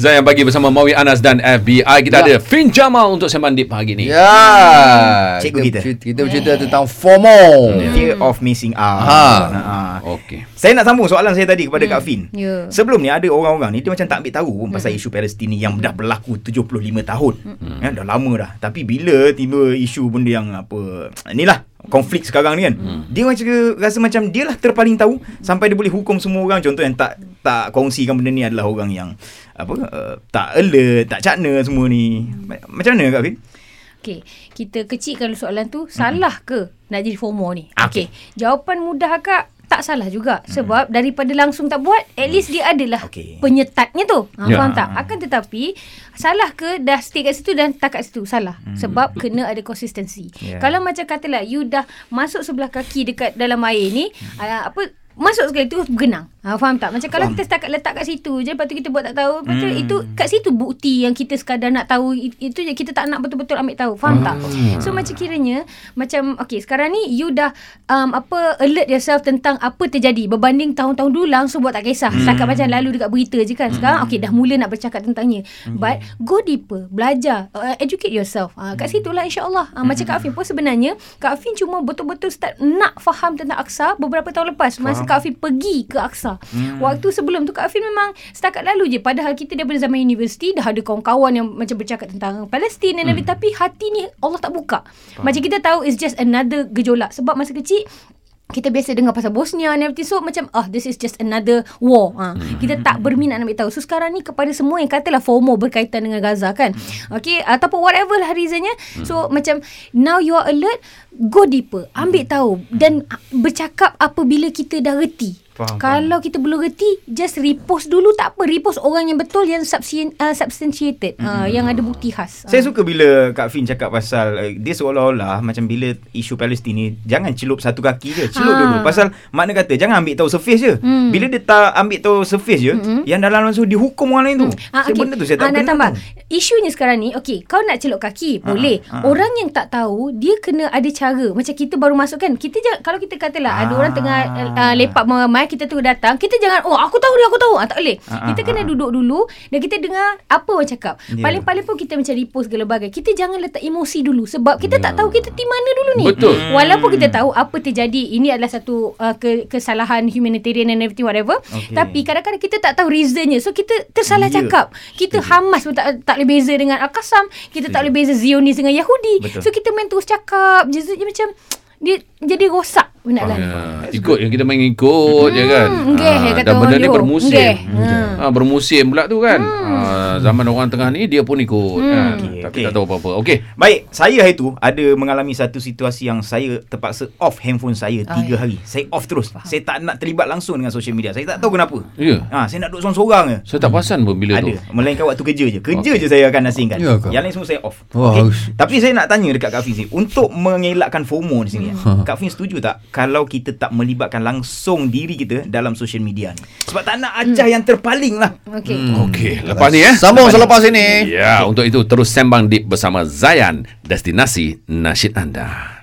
Zayan bagi bersama Mawi Anas dan FBI. Kita ada Fin Jamal untuk sembang deep pagi ni. Ya. Cikgu kita. Kita, kita bercerita tentang FOMO. Fear of missing out. Ha. Ha. Okey. Saya nak sambung soalan saya tadi kepada Kak Fin. Ya. Sebelum ni ada orang-orang ni dia macam tak ambil tahu pun pasal isu Palestin ni yang dah berlaku 75 tahun. Ya, dah lama dah. Tapi bila tiba isu benda yang apa inilah konflik sekarang ni kan. Dia macam rasa macam dia lah terpaling tahu sampai dia boleh hukum semua orang. Contoh yang tak tak kongsikan benda ni adalah orang yang apa uh, tak alert, tak cakna semua ni. Ma- Macam mana Kak Fin? Okey, kita kecilkan soalan tu, salah ke nak jadi FOMO ni? Okey. Okey. Jawapan mudah akak tak salah juga sebab daripada langsung tak buat at least dia adalah Okey. penyetatnya tu. Ha, Ya. Faham tak? Akan tetapi salah ke dah stay kat situ dan tak kat situ? Salah. Sebab kena ada konsistensi. Ya. Kalau macam katalah you dah masuk sebelah kaki dekat dalam air ni, uh, apa Masuk sekali tu bergenang. Ha, faham tak? Macam kalau Faham. kita setakat letak kat situ je lepas tu kita buat tak tahu. Lepas tu Hmm. itu kat situ bukti yang kita sekadar nak tahu itu je kita tak nak betul-betul ambil tahu. Faham tak? So macam kiranya macam okay sekarang ni you dah um, apa alert yourself tentang apa terjadi berbanding tahun-tahun dulu langsung buat tak kisah. Setakat macam lalu dekat berita je kan. Sekarang okay dah mula nak bercakap tentangnya. But go deeper, belajar, uh, educate yourself. Uh, kat situlah insya-Allah. Uh, macam Kak Afin pun sebenarnya Kak Afin cuma betul-betul start nak faham tentang Aksa beberapa tahun lepas masa Kak Afin pergi ke Aksa. Hmm. Waktu sebelum tu Kak Afin memang setakat lalu je padahal kita daripada zaman universiti dah ada kawan-kawan yang macam bercakap tentang Palestin dan hmm. tapi hati ni Allah tak buka. Macam kita tahu it's just another gejolak. Sebab masa kecil kita biasa dengar pasal Bosnia and everything. So macam ah this is just another war. Ha. kita tak berminat nak ambil tahu. So sekarang ni kepada semua yang katalah FOMO berkaitan dengan Gaza kan. Okay ataupun whatever lah reasonnya. So macam now you are alert go deeper ambil tahu dan ah, bercakap apabila kita dah reti Faham, kalau kita belum reti just repost dulu tak apa repost orang yang betul yang substan- uh, substantiated uh, yang ada bukti khas Saya Ah. suka bila Kak Fin cakap pasal uh, dia seolah-olah macam bila isu Palestin ni jangan celup satu kaki je. Celup Ha. dulu. Pasal makna kata jangan ambil tahu surface je. Hmm. Bila dia tak ambil tahu surface je, yang dalam langsung dihukum orang lain tu. Ah, Saya okey. benda tu saya tak Ah, nak kena tambah. tu. Isunya sekarang ni, okey, kau nak celok kaki, Ah, boleh. ah. Orang yang tak tahu, dia kena ada cara. Macam kita baru masuk kan, kita jangan, kalau kita katalah ada Ah. orang tengah uh, lepak mai kita tu datang, kita jangan, oh aku tahu dia, aku tahu. Ah, tak boleh. Ah, kita ah, kena ah. duduk dulu dan kita dengar apa orang cakap. Ya. Paling-paling pun kita macam repost segala bagai. Kita jangan letak emosi dulu sebab kita tak tahu kita tim mana dulu ni. Betul. Walaupun kita tahu apa terjadi, ini adalah satu uh, ke, kesalahan humanitarian and everything whatever. Okey. Tapi kadang-kadang kita tak tahu reasonnya. So kita tersalah Ya. cakap. Kita Hamas pun tak, tak boleh beza dengan Al-Qassam. Kita tak boleh beza Zionis dengan Yahudi. Betul. So kita main terus cakap. Je, macam dia jadi rosak benda lah. Ya, ikut yang kita main ikut je kan. Hmm, nggeh, Ah, kata dan benda ni bermusim. Nggeh. Hmm. Ha, bermusim pula tu kan. Ha, zaman orang tengah ni dia pun ikut kan. Okey, Tapi okey. tak tahu apa-apa. Okey. Baik, saya hari tu ada mengalami satu situasi yang saya terpaksa off handphone saya Ah, tiga ya. hari. Saya off terus. Saya tak nak terlibat langsung dengan social media. Saya tak tahu kenapa. Ya. Ha, saya nak duduk sorang-sorang je. Saya tak perasan pun bila Ada. tu. Melainkan waktu kerja je. Kerja Okey. je saya akan asingkan. Ya ke? Yang lain semua saya off. Okey. harus. Tapi saya nak tanya dekat Kak Fin sini. Untuk mengelakkan FOMO di sini. Kak Fin setuju tak kalau kita tak melibatkan langsung diri kita dalam social media ni? Sebab tak nak acah yang terpaling lah. Okey. Okey, lepas ni eh. Sambung selepas ini. Ya, untuk itu terus sembang deep bersama Zayan, destinasi nasyid anda.